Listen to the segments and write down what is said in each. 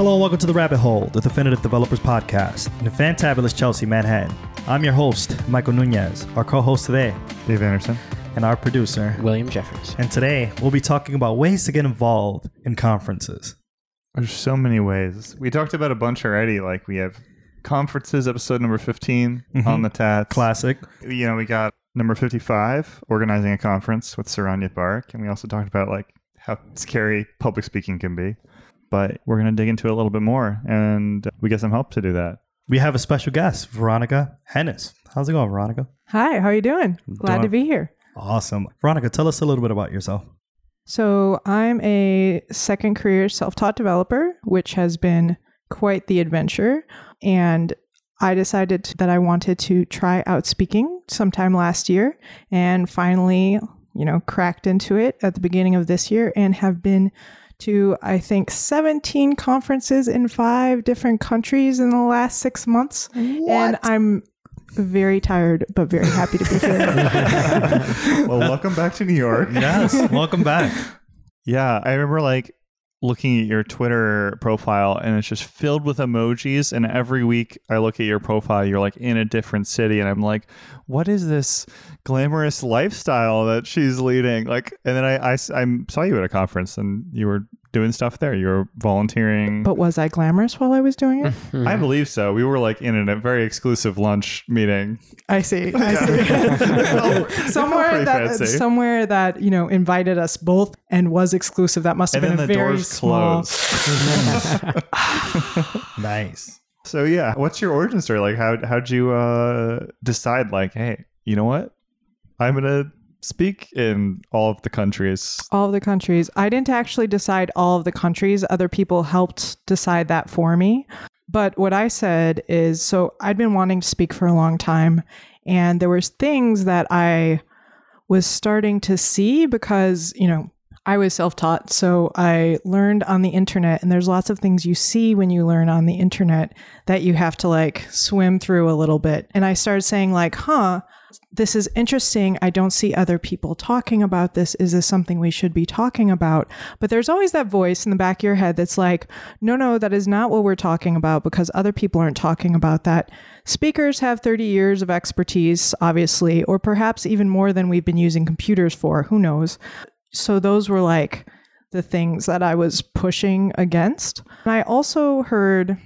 Hello and welcome to The Rabbit Hole, the Definitive Developers Podcast, in the fantabulous Chelsea, Manhattan. I'm your host, Michael Nunez, our co-host today, Dave Anderson. and our producer. William Jeffries. And today, we'll be talking about ways to get involved in conferences. There's so many ways. We talked about a bunch already. Like we have conferences, episode number 15 Mhm. on the tat. Classic. You know, we got number 55, organizing a conference with Saron Yitbarek. And we also talked about like how scary public speaking can be. But we're going to dig into it a little bit more. And we get some help to do that. We have a special guest, Veronica Hanus. How's it going, Veronica? Hi, how are you doing? Glad to be here. Awesome. Veronica, tell us a little bit about yourself. So, I'm a second career self taught developer, which has been quite the adventure. And I decided that I wanted to try out speaking sometime last year and finally, you know, cracked into it at the beginning of this year and have been to, I think, 17 conferences in five different countries in the last six months. And I'm very tired, but very happy to be here. well, welcome back to New York. Yes, welcome back. Yeah, I remember like looking at your Twitter profile and it's just filled with emojis. And every week I look at your profile, you're like in a different city, and I'm like, what is this glamorous lifestyle that she's leading? Like, and then I, I, I saw you at a conference and you were doing stuff there. You were volunteering. But was I glamorous while I was doing it? I believe so. We were like in a very exclusive lunch meeting. I see. I see. somewhere that fancy. somewhere that you know invited us both and was exclusive. That must have And been then a the very doors small. closed. Nice. So yeah, what's your origin story? Like how how'd you uh decide like, hey, you know what? I'm gonna speak in all of the countries. All of the countries. I didn't actually decide all of the countries. Other people helped decide that for me. But what I said is so I'd been wanting to speak for a long time and there was things that I was starting to see because, you know, I was self-taught, so I learned on the internet and there's lots of things you see when you learn on the internet that you have to like swim through a little bit. And I started saying like, "Huh, this is interesting. I don't see other people talking about this. Is this something we should be talking about? But there's always that voice in the back of your head that's like, no, no, that is not what we're talking about because other people aren't talking about that. Speakers have 30 years of expertise, obviously, or perhaps even more than we've been using computers for. Who knows? So those were like the things that I was pushing against. And I also heard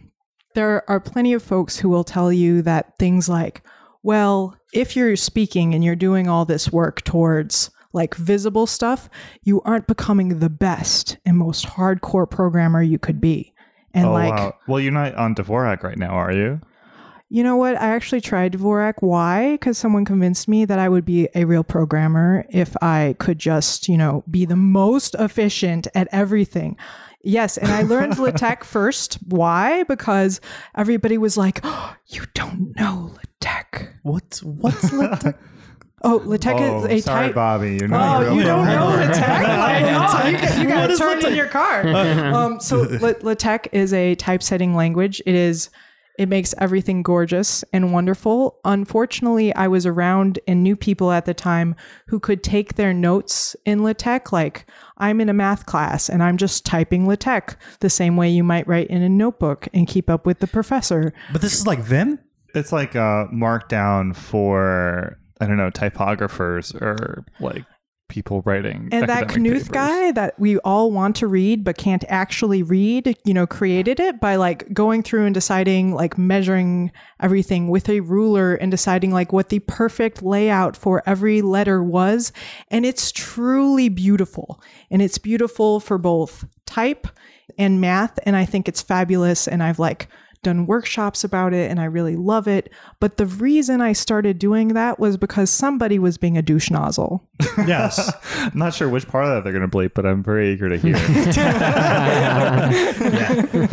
there are plenty of folks who will tell you that things like, well, if you're speaking and you're doing all this work towards like visible stuff, you aren't becoming the best and most hardcore programmer you could be. And oh like, wow. Well, you're not on Dvorak right now, are you? you know what? I actually tried Dvorak. Why? Because someone convinced me that I would be a real programmer if I could just, you know, be the most efficient at everything. Yes, and I learned LaTeX first. Why? Because everybody was like, oh, "You don't know LaTeX." What's what's LaTeX? Oh, LaTeX oh, is a sorry, type. Bobby. You're Oh, not real you don't know LaTeX? Like, oh, you, can, you gotta is turn in your car. um, so LaTeX is a typesetting language. It is. It makes everything gorgeous and wonderful. Unfortunately, I was around and knew people at the time who could take their notes in LaTeX. Like, I'm in a math class and I'm just typing LaTeX the same way you might write in a notebook and keep up with the professor. But this is like Vim? It's like a markdown for I don't know typographers or like people writing. And that Knuth papers. guy that we all want to read but can't actually read, you know, created it by like going through and deciding, like measuring everything with a ruler and deciding like what the perfect layout for every letter was. And it's truly beautiful. And it's beautiful for both type and math. And I think it's fabulous. And I've like done workshops about it and I really love it. But the reason I started doing that was because somebody was being a douche nozzle. Yes. I'm not sure which part of that they're going to bleep, but I'm very eager to hear.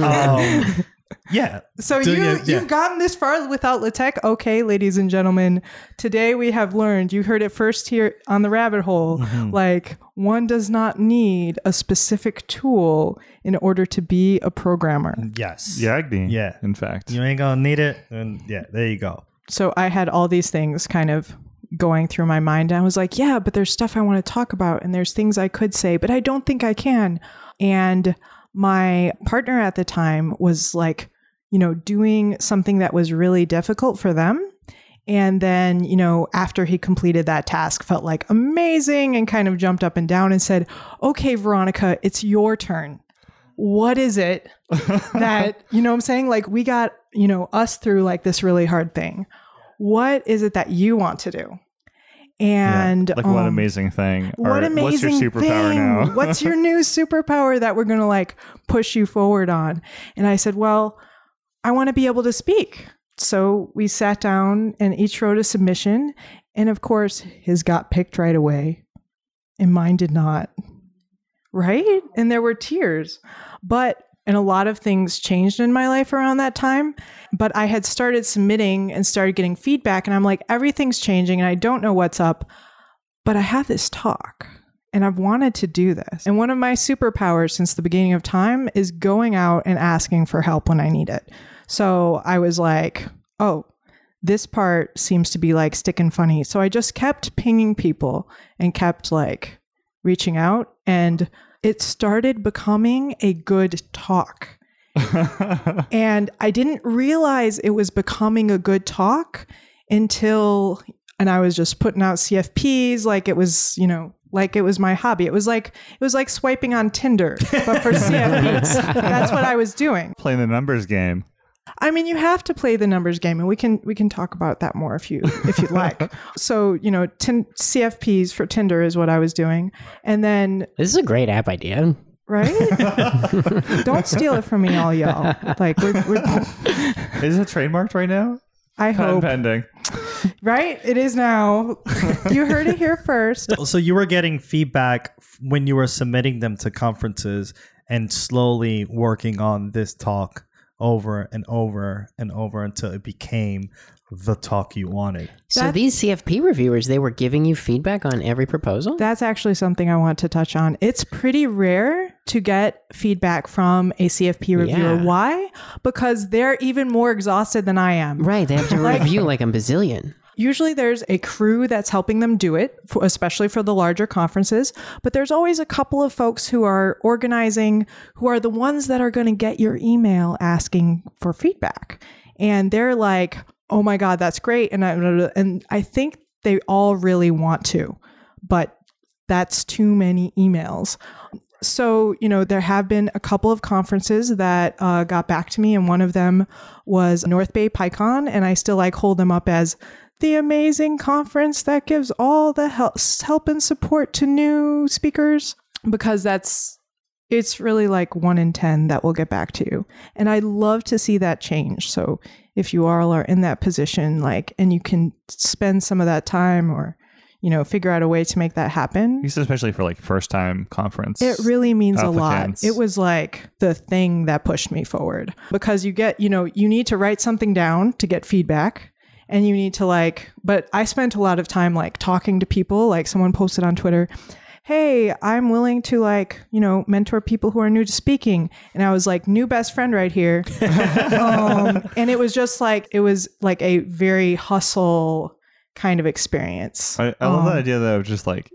um, yeah. So Do you, you- yeah. you've gotten this far without LaTeX. Okay, ladies and gentlemen, today we have learned, you heard it first here on the rabbit hole, Mm-hmm. like one does not need a specific tool in order to be a programmer. Yes. Yagni. Yeah. In fact. You ain't gonna need it. And yeah, there you go. So I had all these things kind of going through my mind. And I was like, yeah, but there's stuff I want to talk about and there's things I could say, but I don't think I can. And my partner at the time was like, you know, doing something that was really difficult for them. And then, you know, after he completed that task, felt like amazing and kind of jumped up and down and said, Okay, Veronica, it's your turn. What is it that, you know what I'm saying? Like, we got, you know, us through like this really hard thing. What is it that you want to do? And like what um, amazing thing. what Or amazing What's your superpower thing. now? What's your new superpower that we're going to like push you forward on? And I said, well, I want to be able to speak. So we sat down and each wrote a submission. And of course, his got picked right away and mine did not. Right? And there were tears. But, and a lot of things changed in my life around that time. But I had started submitting and started getting feedback. And I'm like, everything's changing and I don't know what's up but I have this talk and I've wanted to do this. And one of my superpowers since the beginning of time is going out and asking for help when I need it. So I was like, oh, this part seems to be like sticking funny. So I just kept pinging people and kept like reaching out. And it started becoming a good talk. And I didn't realize it was becoming a good talk until, and I was just putting out CFPs like it was, you know, like it was my hobby. It was like it was like swiping on Tinder, but for CFPs. That's what I was doing. Playing the numbers game. I mean, you have to play the numbers game, and we can we can talk about that more if you if you'd like. so you know, tin, CFPs for Tinder is what I was doing, and then This is a great app idea. right. Don't steal it from me, all y'all. Like we're, we're Is it trademarked right now? I Patent hope pending. right. It is now. you heard it here first. So you were getting feedback when you were submitting them to conferences and slowly working on this talk over and over and over until it became the talk you wanted. So That- these CFP reviewers, they were giving you feedback on every proposal? That's actually something I want to touch on. It's pretty rare to get feedback from a CFP reviewer. Yeah. Why? Because they're even more exhausted than I am. right, they have to review like a bazillion. Usually there's a crew that's helping them do it, for, especially for the larger conferences. But there's always a couple of folks who are organizing, who are the ones that are going to get your email asking for feedback. And they're like, oh my God, that's great. And I, and I think they all really want to, but that's too many emails. So, you know, there have been a couple of conferences that uh, got back to me, and one of them was North Bay PyCon, and I still like hold them up as the amazing conference that gives all the help, help and support to new speakers because that's it's really like one in 10 that will get back to you. And I love to see that change. So if you all are in that position, like, and you can spend some of that time or, you know, figure out a way to make that happen, especially for like first time conference. it really means a lot. It was like the thing that pushed me forward because you get, you know, you need to write something down to get feedback and you need to like, but I spent a lot of time like talking to people. Like someone posted on Twitter, Hey, I'm willing to like, you know, mentor people who are new to speaking. And I was like, new best friend right here. um, and it was just like, it was like a very hustle kind of experience. I, I love the Um, idea though of just like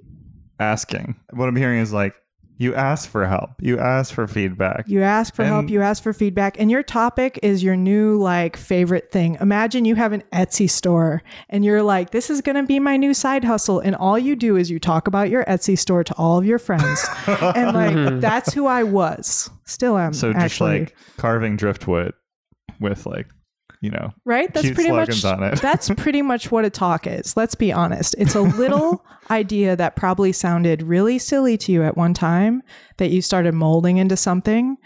asking. What I'm hearing is like you ask for help, you ask for feedback. You ask for help, you ask for feedback, and your topic is your new like favorite thing. Imagine you have an Etsy store and you're like, this is going to be my new side hustle. And all you do is you talk about your Etsy store to all of your friends. and like, mm-hmm. that's who I was. Still am. so just actually. like carving driftwood with like you know right? That's pretty much that's pretty much what a talk is. Let's be honest. It's a little idea that probably sounded really silly to you at one time that you started molding into something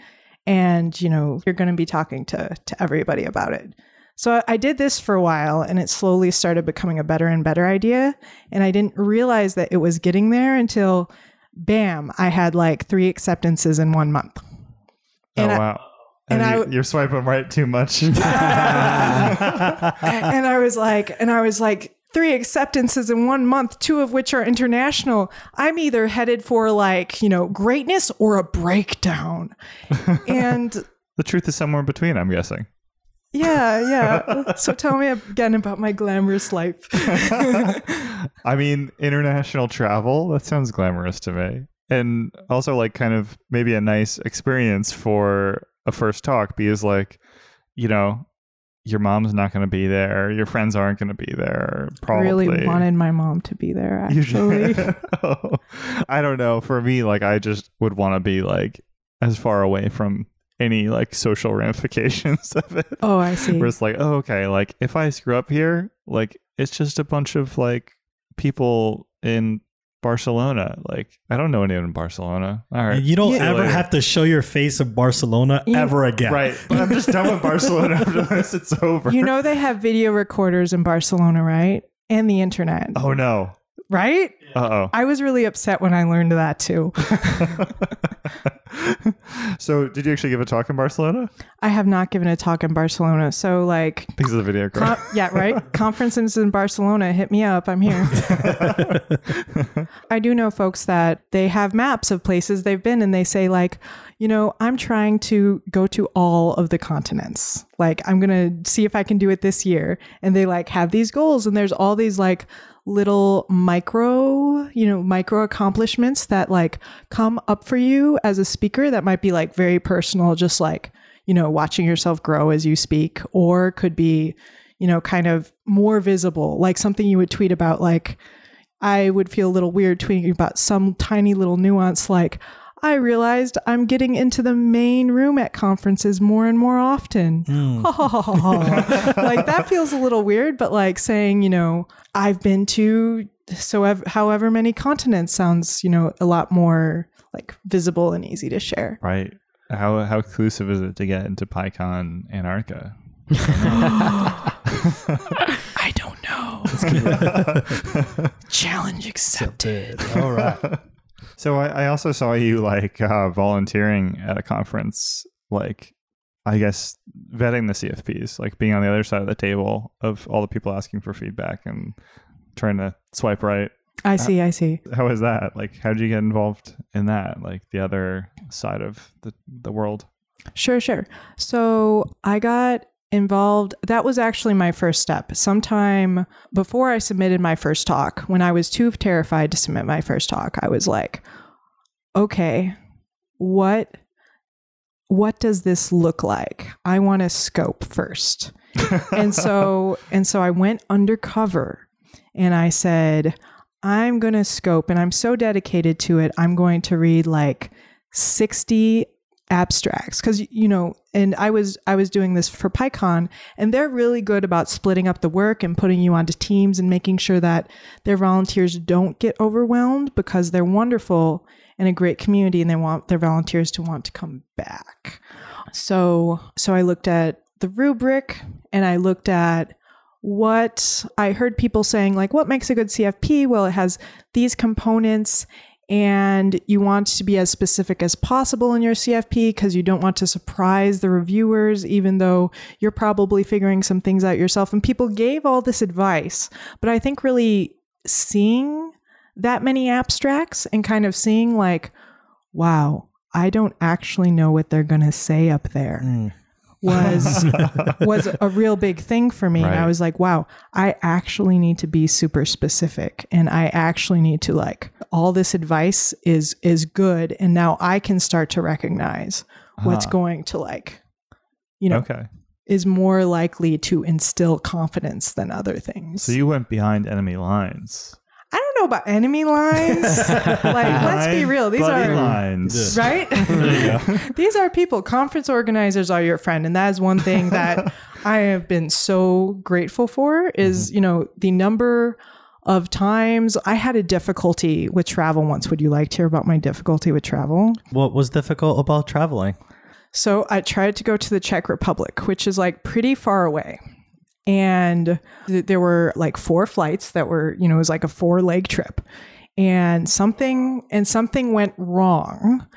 and you know, you're going to be talking to to everybody about it. So I- I did this for a while and it slowly started becoming a better and better idea and I didn't realize that it was getting there until bam, I had like 3 acceptances in 1 month. oh And I- wow and and, you, w- you're swiping right too much and I was like, and I was like, three acceptances in one month, two of which are international. I'm either headed for like, you know, greatness or a breakdown. and the truth is somewhere in between i'm guessing yeah, yeah. So tell me again about my glamorous life. i mean international travel that sounds glamorous to me and also like kind of maybe a nice experience for a first talk b is like you know your mom's not going to be there your friends aren't going to be there I probably really wanted my mom to be there, actually. Oh, I don't know. For me, like I just would want to be like as far away from any like social ramifications of it. oh, I see. Where it's like, oh, okay, like if I screw up here, like it's just a bunch of like people in Barcelona. Like I don't know anyone in Barcelona. All right, You don't Yeah. ever Later. have to show your face in Barcelona You- ever again. right. But I'm just done with Barcelona after this. It's over. You know they have video recorders in Barcelona, right? And the internet, Oh no. Right? Uh oh. I was really upset when I learned that too. so, did you actually give a talk in Barcelona I have not given a talk in Barcelona. So like because of the video? con- yeah, right? Conferences in Barcelona, hit me up. I'm here. I do know folks that they have maps of places they've been and they say like, you know, I'm trying to go to all of the continents. Like I'm going to see if I can do it this year. And they like have these goals and there's all these like little micro, you know, micro accomplishments that like come up for you as a speaker that might be like very personal just like, you know, watching yourself grow as you speak or could be you know, kind of more visible, like something you would tweet about. Like, I would feel a little weird tweeting about some tiny little nuance, like, I realized I'm getting into the main room at conferences more and more often. Hmm. like, that feels a little weird, but like saying, you know, I've been to so ev- however many continents sounds, you know, a lot more like visible and easy to share. Right. How how exclusive is it to get into PyCon Antarctica? I don't know. Challenge accepted. All right. So I, I also saw you like uh, volunteering at a conference, like I guess vetting the CFPs, like being on the other side of the table of all the people asking for feedback and trying to swipe right. I see, I see. How was that? Like, how did you get involved in that? Like the other side of the the world. Sure, sure. So I got involved. That was actually my first step. Sometime before I submitted my first talk, when I was too terrified to submit my first talk, I was like, okay, what what does this look like? I want to scope first. and so and so I went undercover and I said, I'm going to scope and I'm so dedicated to it. I'm going to read like 60 abstracts cuz you know and I was I was doing this for PyCon and they're really good about splitting up the work and putting you onto teams and making sure that their volunteers don't get overwhelmed because they're wonderful and a great community and they want their volunteers to want to come back. So so I looked at the rubric and I looked at what I heard people saying like what makes a good CFP? Well, it has these components and you want to be as specific as possible in your CFP because you don't want to surprise the reviewers, even though you're probably figuring some things out yourself. And people gave all this advice, but I think really seeing that many abstracts and kind of seeing like, wow, I don't actually know what they're going to say up there Mm. was was a real big thing for me and i was like wow i actually need to be super specific and i actually need to like all this advice is is good and now i can start to recognize what's Ah. going to like you know Okay. is more likely to instill confidence than other things So you went behind enemy lines. i don't know about enemy lines like let's be real these buddy are lines. right? These are people. Conference organizers are your friend, and that is one thing that I have been so grateful for. Is you know the number of times I had a difficulty with travel once. Would you like to hear about my difficulty with travel? What was difficult about traveling? So I tried to go to the Czech Republic, which is like pretty far away. And th- there were like four flights that were, you know, it was like a four leg trip. And something and something went wrong.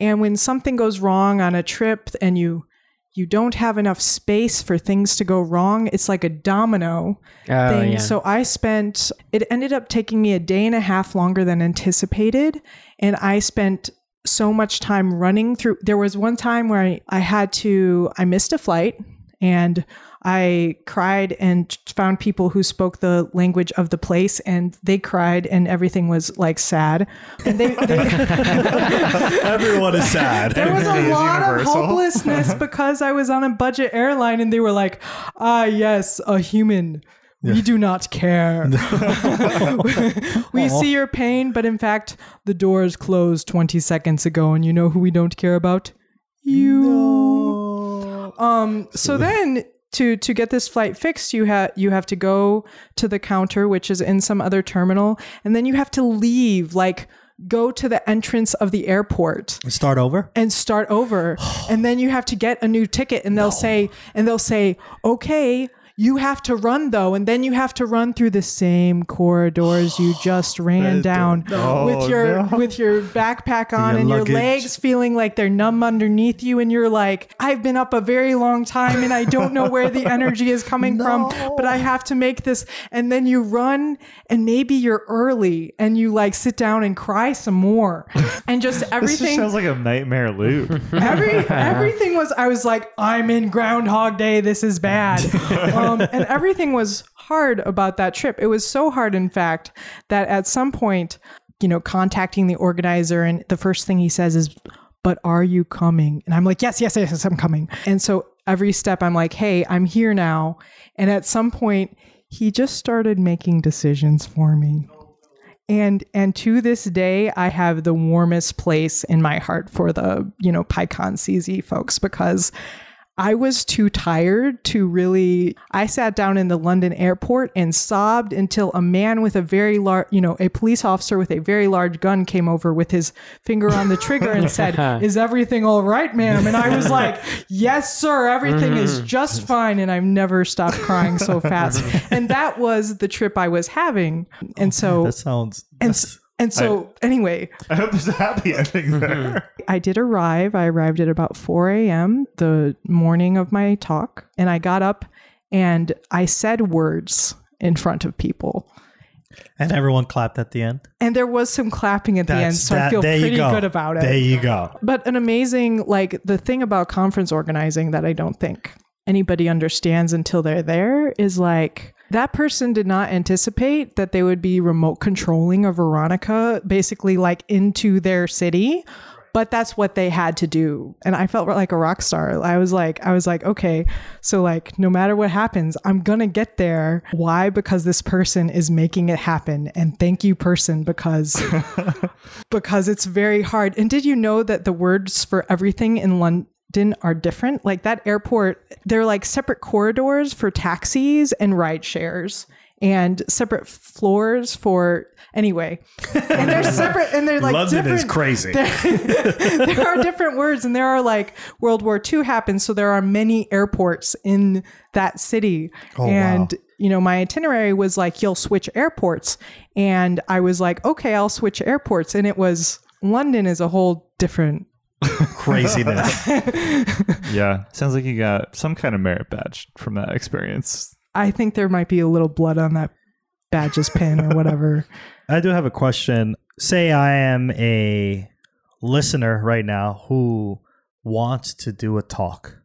And when something goes wrong on a trip and you you don't have enough space for things to go wrong, it's like a domino Oh, thing. yeah. So I spent, it ended up taking me a day and a half longer than anticipated. And I spent so much time running through. There was one time where I, I had to, I missed a flight and I cried and found people who spoke the language of the place and they cried and everything was like sad. And they, they Everyone is sad. there was a Everything is lot of universal. hopelessness because I was on a budget airline and they were like, ah, yes, a human. We do not care. we see your pain, but in fact, the doors closed 20 seconds ago, and you know who we don't care about? You. Um. So then, to to get this flight fixed, you have you have to go to the counter, which is in some other terminal, and then you have to leave, like go to the entrance of the airport. And Start over. and start over. And then you have to get a new ticket and they'll say and they'll say okay you have to run though and then you have to run through the same corridors you just ran down No, oh, with your no. with your backpack on Your and luggage. your legs feeling like they're numb underneath you and you're like I've been up a very long time and I don't know where the energy is coming from but I have to make this and then you run and maybe you're early and you like sit down and cry some more and just This everything just sounds like a nightmare loop. Every everything was I was like I'm in Groundhog Day. This is bad, um, and everything was hard about that trip. It was so hard, in fact, that at some point, you know, contacting the organizer, and the first thing he says is, "But are you coming?" And I'm like, "Yes, yes, yes, yes I'm coming." And so every step, I'm like, "Hey, I'm here now." And at some point, he just started making decisions for me and and to this day i have the warmest place in my heart for the you know pycon cz folks because I was too tired to really. I sat down in the London airport and sobbed until a man with a very large, you know, a police officer with a very large gun came over with his finger on the trigger and said, Is everything all right, ma'am? And I was like, Yes, sir, everything is mm-hmm. just fine. And I've never stopped crying so fast. And that was the trip I was having. And oh, so, That sounds. and, and so, anyway, I hope there's a happy ending mm-hmm. there. I did arrive. I arrived at about 4 a.m. the morning of my talk, and I got up and I said words in front of people. and everyone clapped at the end. And there was some clapping at the end, That's- so I feel pretty go. good about it. There you go. but an amazing, like, the thing about conference organizing that I don't think anybody understands until they're there is like, that person did not anticipate that they would be remote controlling a Veronica basically like into their city. But that's what they had to do. And I felt like a rock star. I was like, I was like, okay, so like no matter what happens, I'm gonna get there. Why? Because this person is making it happen. And thank you, person, because because it's very hard. And did you know that the words for everything in London are different? Like that airport, they're like separate corridors for taxis and ride shares and separate floors for anyway. And they're separate and they're like London different is crazy. there are different words and there are like World War II happened, so there are many airports in that city. Oh, and wow. you know, my itinerary was like you'll switch airports. And I was like, okay, I'll switch airports. And it was London is a whole different Craziness. yeah. Sounds like you got some kind of merit badge from that experience. I think there might be a little blood on that badge's pin or whatever. I do have a question. Say I am a listener right now who wants to do a talk.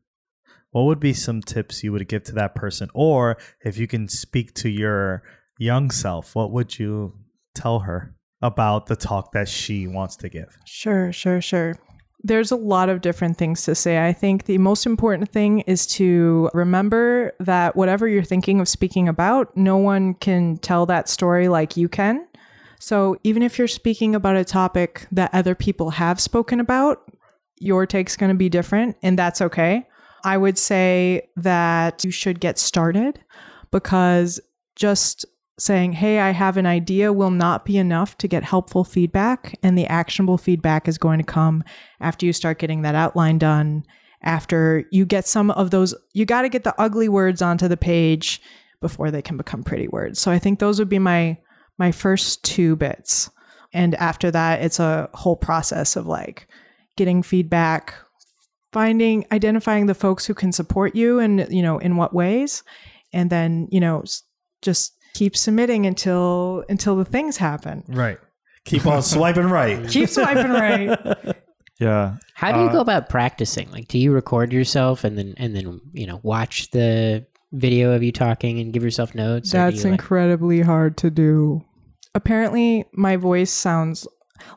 What would be some tips you would give to that person? Or if you can speak to your young self, what would you tell her about the talk that she wants to give? Sure, sure, sure. There's a lot of different things to say. I think the most important thing is to remember that whatever you're thinking of speaking about, no one can tell that story like you can. So even if you're speaking about a topic that other people have spoken about, your take's going to be different, and that's okay. I would say that you should get started because just saying, Hey, I have an idea will not be enough to get helpful feedback. And the actionable feedback is going to come after you start getting that outline done, after you get some of those, you got to get the ugly words onto the page before they can become pretty words. So I think those would be my my first two bits. And after that, it's a whole process of like getting feedback, finding identifying the folks who can support you and you know in what ways and then you know just keep submitting until until the things happen Right. Keep on swiping right. keep swiping right Yeah. How do you Uh, go about practicing? Like, do you record yourself and then and then you know watch the video of you talking and give yourself notes? That's you, like- incredibly hard to do. Apparently, my voice sounds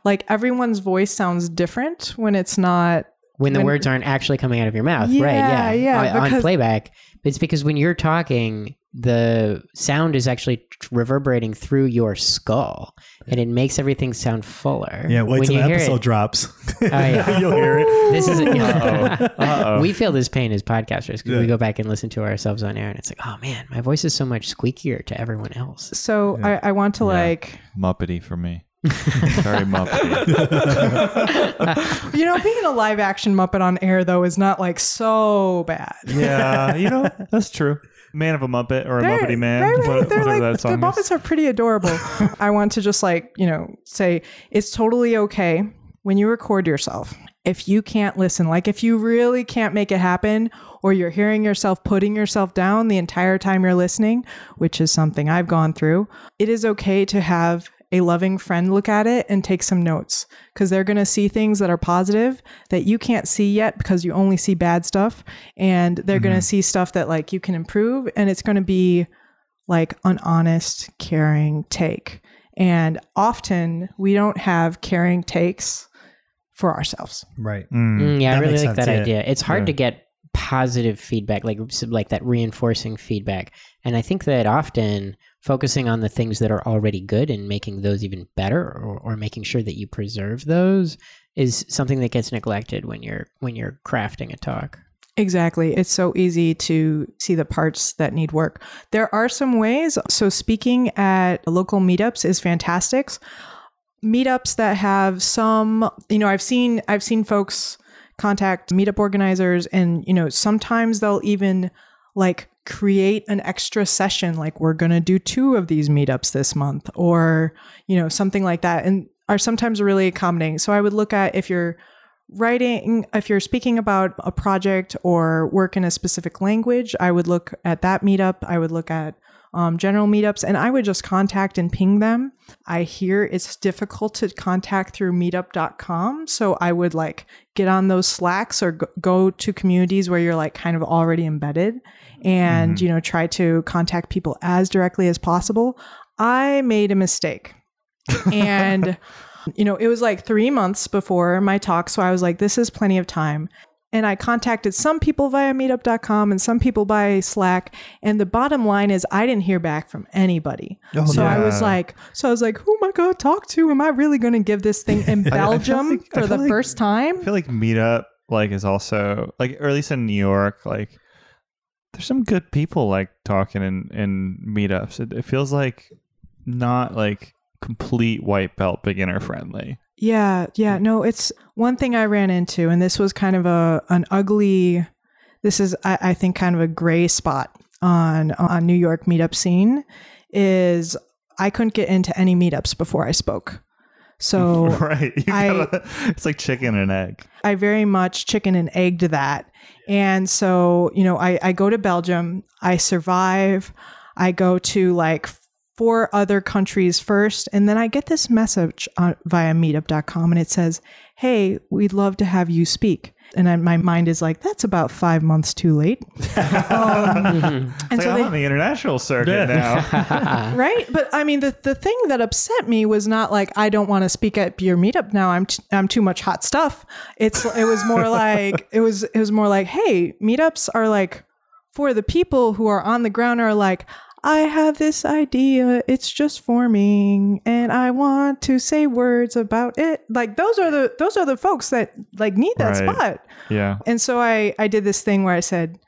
like everyone's voice sounds different when it's not. When the when- words aren't actually coming out of your mouth, Yeah, right? Yeah, yeah, On, on playback, it's because when you're talking, the sound is actually reverberating through your skull, and it makes everything sound fuller. Yeah, wait when till the episode it- drops. Oh, yeah. You'll hear it. This is Uh-oh. Uh-oh. we feel this pain as podcasters because Yeah. we go back and listen to ourselves on air, and it's like, oh man, my voice is so much squeakier to everyone else. So I, I want to Yeah. like Muppety for me. Very Muppety. you know being a live action Muppet on air though is not like so bad. yeah, you know that's true. Man of a Muppet or a They're- Muppety Man, they're- what- they're whatever like- that the song is. Muppets are pretty adorable. I want to just like, you know, say it's totally okay when you record yourself. If you can't listen, like if you really can't make it happen, or you're hearing yourself putting yourself down the entire time you're listening, which is something I've gone through, it is okay to have a loving friend look at it and take some notes because they're going to see things that are positive that you can't see yet because you only see bad stuff. And they're going to see stuff that like you can improve. And it's going to be like an honest, caring take. And often we don't have caring takes for ourselves. Right. Mm. Mm, yeah, I really like sense, that yeah. idea. It's hard Yeah. to get positive feedback, like like that reinforcing feedback. And I think that often focusing on the things that are already good and making those even better, or, or making sure that you preserve those, is something that gets neglected when you're when you're crafting a talk. Exactly. It's so easy to see the parts that need work. There are some ways. So, speaking at local meetups is fantastic. Meetups that have some, you know, I've seen I've seen folks contact meetup organizers and, you know, sometimes they'll even like create an extra session like we're going to do two of these meetups this month or, you know, something like that and are sometimes really accommodating. So, I would look at if you're writing if you're speaking about a project or work in a specific language i would look at that meetup i would look at um, general meetups and i would just contact and ping them i hear it's difficult to contact through meetup.com so i would like get on those slacks or go, go to communities where you're like kind of already embedded and you know try to contact people as directly as possible i made a mistake and you know, it was like three months before my talk. So I was like, this is plenty of time. And I contacted some people via meetup.com and some people by Slack. And the bottom line is, I didn't hear back from anybody. Oh, so I was like, so I was like, who am I going to talk to? Am I really going to give this thing in Belgium like- for the like- first time? I feel like Meetup like is also like, or at least in New York, like there's some good people like talking in in meetups. It, it feels like not like complete white belt beginner friendly. Yeah, yeah. No, it's one thing I ran into, and this was kind of a an ugly. This is, I, I think, kind of a gray spot on on New York meetup scene. Is I couldn't get into any meetups before I spoke, so right. Gotta- it's like chicken and egg. I very much chicken and egged that. And so, you know, I, I go to Belgium, I survive, I go to like four other countries first, and then I get this message on, via meetup.com and it says, Hey, we'd love to have you speak. And then my mind is like, That's about five months too late. Um, and It's like so I'm they, on the international circuit now. right but i mean the, the thing that upset me was not like i don't want to speak at your meetup now i'm t- i'm too much hot stuff it's it was more like it was it was more like hey meetups are like for the people who are on the ground are like I have this idea. It's just forming and I want to say words about it. Like those are the those are the folks that like need that Right. spot. yeah. And so I I did this thing where I said,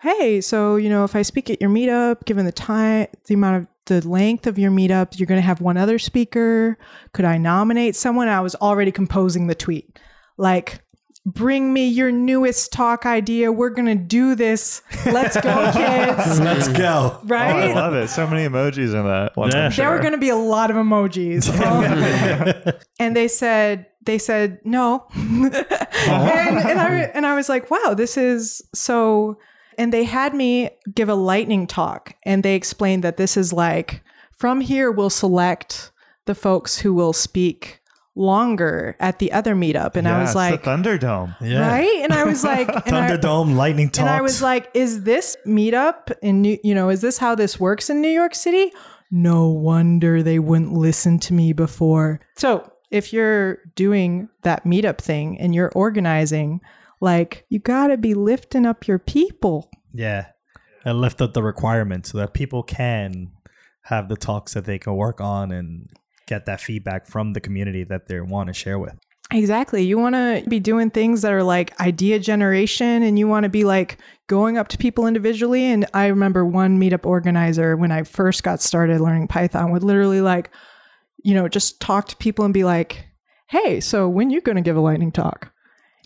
"Hey, so you know, if I speak at your meetup, given the time, the amount of the length of your meetup, you're going to have one other speaker. Could I nominate someone?" I was already composing the tweet, like. Bring me your newest talk idea. We're gonna do this. Let's go, kids! Let's go. Oh, I love it. So many emojis in that one. Yeah. I'm there were going to be a lot of emojis and they said they said no and, and uh-huh. i and i was like wow this is so and they had me give a lightning talk and they explained that this is like from here we'll select the folks who will speak longer at the other meetup. And I was like, the Thunderdome. Yeah. right? And I was like, and I- Thunderdome, lightning talks. and I was like, is this meetup in New, you know, is this how this works in New York City? No wonder they wouldn't listen to me before. So if you're doing that meetup thing and you're organizing, like you gotta be lifting up your people. yeah, and lift up the requirements so that people can have the talks that they can work on and get that feedback from the community that they want to share with. Exactly. You want to be doing things that are like idea generation and you want to be like going up to people individually. And I remember one meetup organizer when I first got started learning Python would literally like, you know, just talk to people and be like, hey, so when you going to give a lightning talk?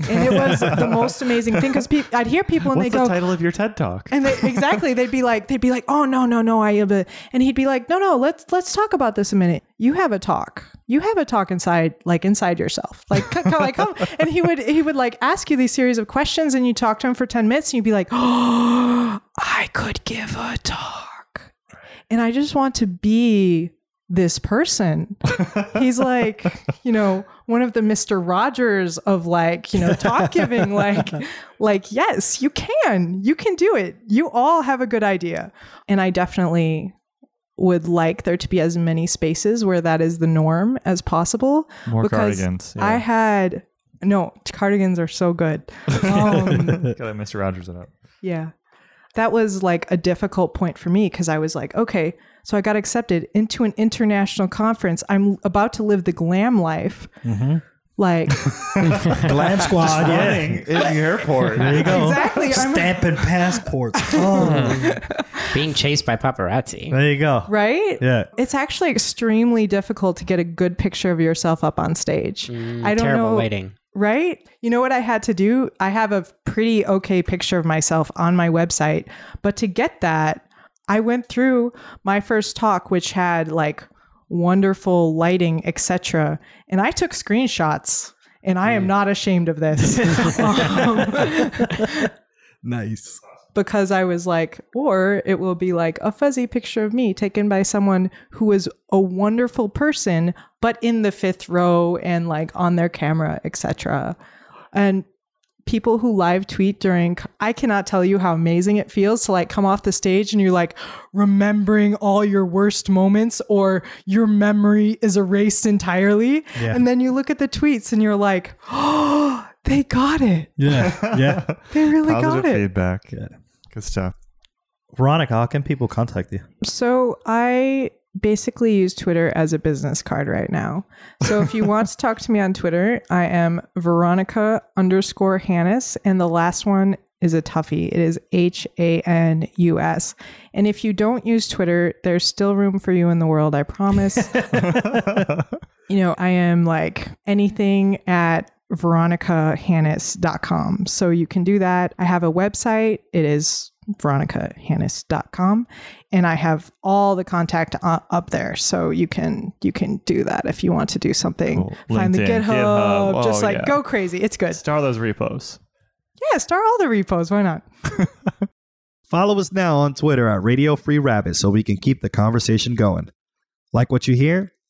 And it was the most amazing thing because pe- I'd hear people and What's they go, the title of your TED Talk? and they, exactly, they'd be like, they'd be like, oh no, no, no, I have a, and he'd be like, no, no, let's let's talk about this a minute. You have a talk. You have a talk inside, like inside yourself, like, c- c- like, come. And he would he would like ask you these series of questions, and you talk to him for ten minutes, and you'd be like, oh, I could give a talk, and I just want to be this person. He's like, you know, one of the Mr. Rogers of like, you know, talk giving, like, like, yes, you can. You can do it. You all have a good idea. And I definitely would like there to be as many spaces where that is the norm as possible. More because cardigans. I had no cardigans are so good. Um, Gotta Mr. Rogers it up. yeah. That was like a difficult point for me because I was like, okay, so I got accepted into an international conference. I'm about to live the glam life. Like, Glam Squad, yeah. In the airport. There you go. Exactly, I'm- Stamping passports. Oh, Being chased by paparazzi. there you go. right? Yeah. It's actually extremely difficult to get a good picture of yourself up on stage. Mm, I don't terrible know. lighting. Right? You know what I had to do? I have a pretty okay picture of myself on my website, but to get that, I went through my first talk which had like wonderful lighting, etc., and I took screenshots. And I am not ashamed of this. Um, Nice. Because I was like, or it will be like a fuzzy picture of me taken by someone who is a wonderful person, but in the fifth row and like on their camera, etc. And people who live tweet during, I cannot tell you how amazing it feels to like come off the stage and you're like remembering all your worst moments or your memory is erased entirely. Yeah. And then you look at the tweets and you're like, oh, they got it. Yeah. Yeah. They really Positive got it. feedback. Yeah. Good stuff. Veronica, how can people contact you? So I basically use Twitter as a business card right now. So if you want to talk to me on Twitter, I am Veronica underscore Hanus, and the last one is a toughie. It is H A N U S. And if you don't use Twitter, there's still room for you in the world. I promise. you know, I am like anything at veronicahanus.com. So you can do that. I have a website. It is veronicahanus.com and I have all the contact uh, up there so you can you can do that if you want to do something. Cool. Find the LinkedIn, GitHub, GitHub. just Oh, like yeah. go crazy. It's good. Star those repos. Yeah, star all the repos. Why not? Follow us now on Twitter at Radio Free Rabbit so we can keep the conversation going. Like what you hear?